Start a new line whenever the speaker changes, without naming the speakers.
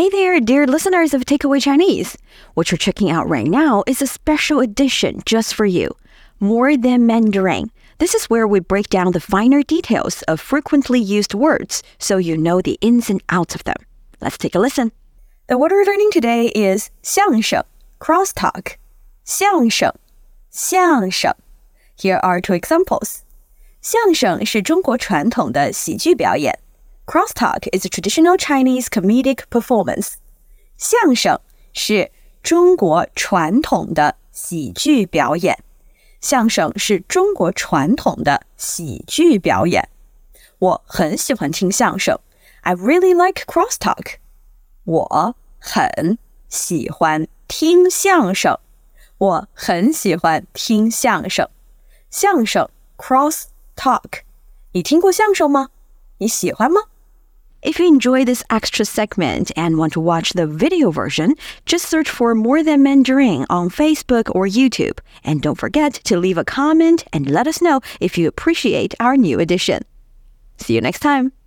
Hey there, dear listeners of Takeaway Chinese. What you're checking out right now is a special edition just for you. More Than Mandarin. This is where we break down the finer details of frequently used words so you know the ins and outs of them. Let's take a listen.
The word we're learning today is 相声 crosstalk. 相声相声 Here are two examples. 相声是中国传统的喜剧表演。 Crosstalk is a traditional Chinese comedic performance. 相声是中国传统的喜剧表演。相声是中国传统的喜剧表演。我很喜欢听相声。I really like crosstalk. 我很喜欢听相声。我很喜欢听相声。相声 cross talk，你听过相声吗？ 你喜欢吗？
If you enjoy this extra segment and want to watch the video version, just search for More Than Mandarin on Facebook or YouTube. And don't forget to leave a comment and let us know if you appreciate our new edition. See you next time.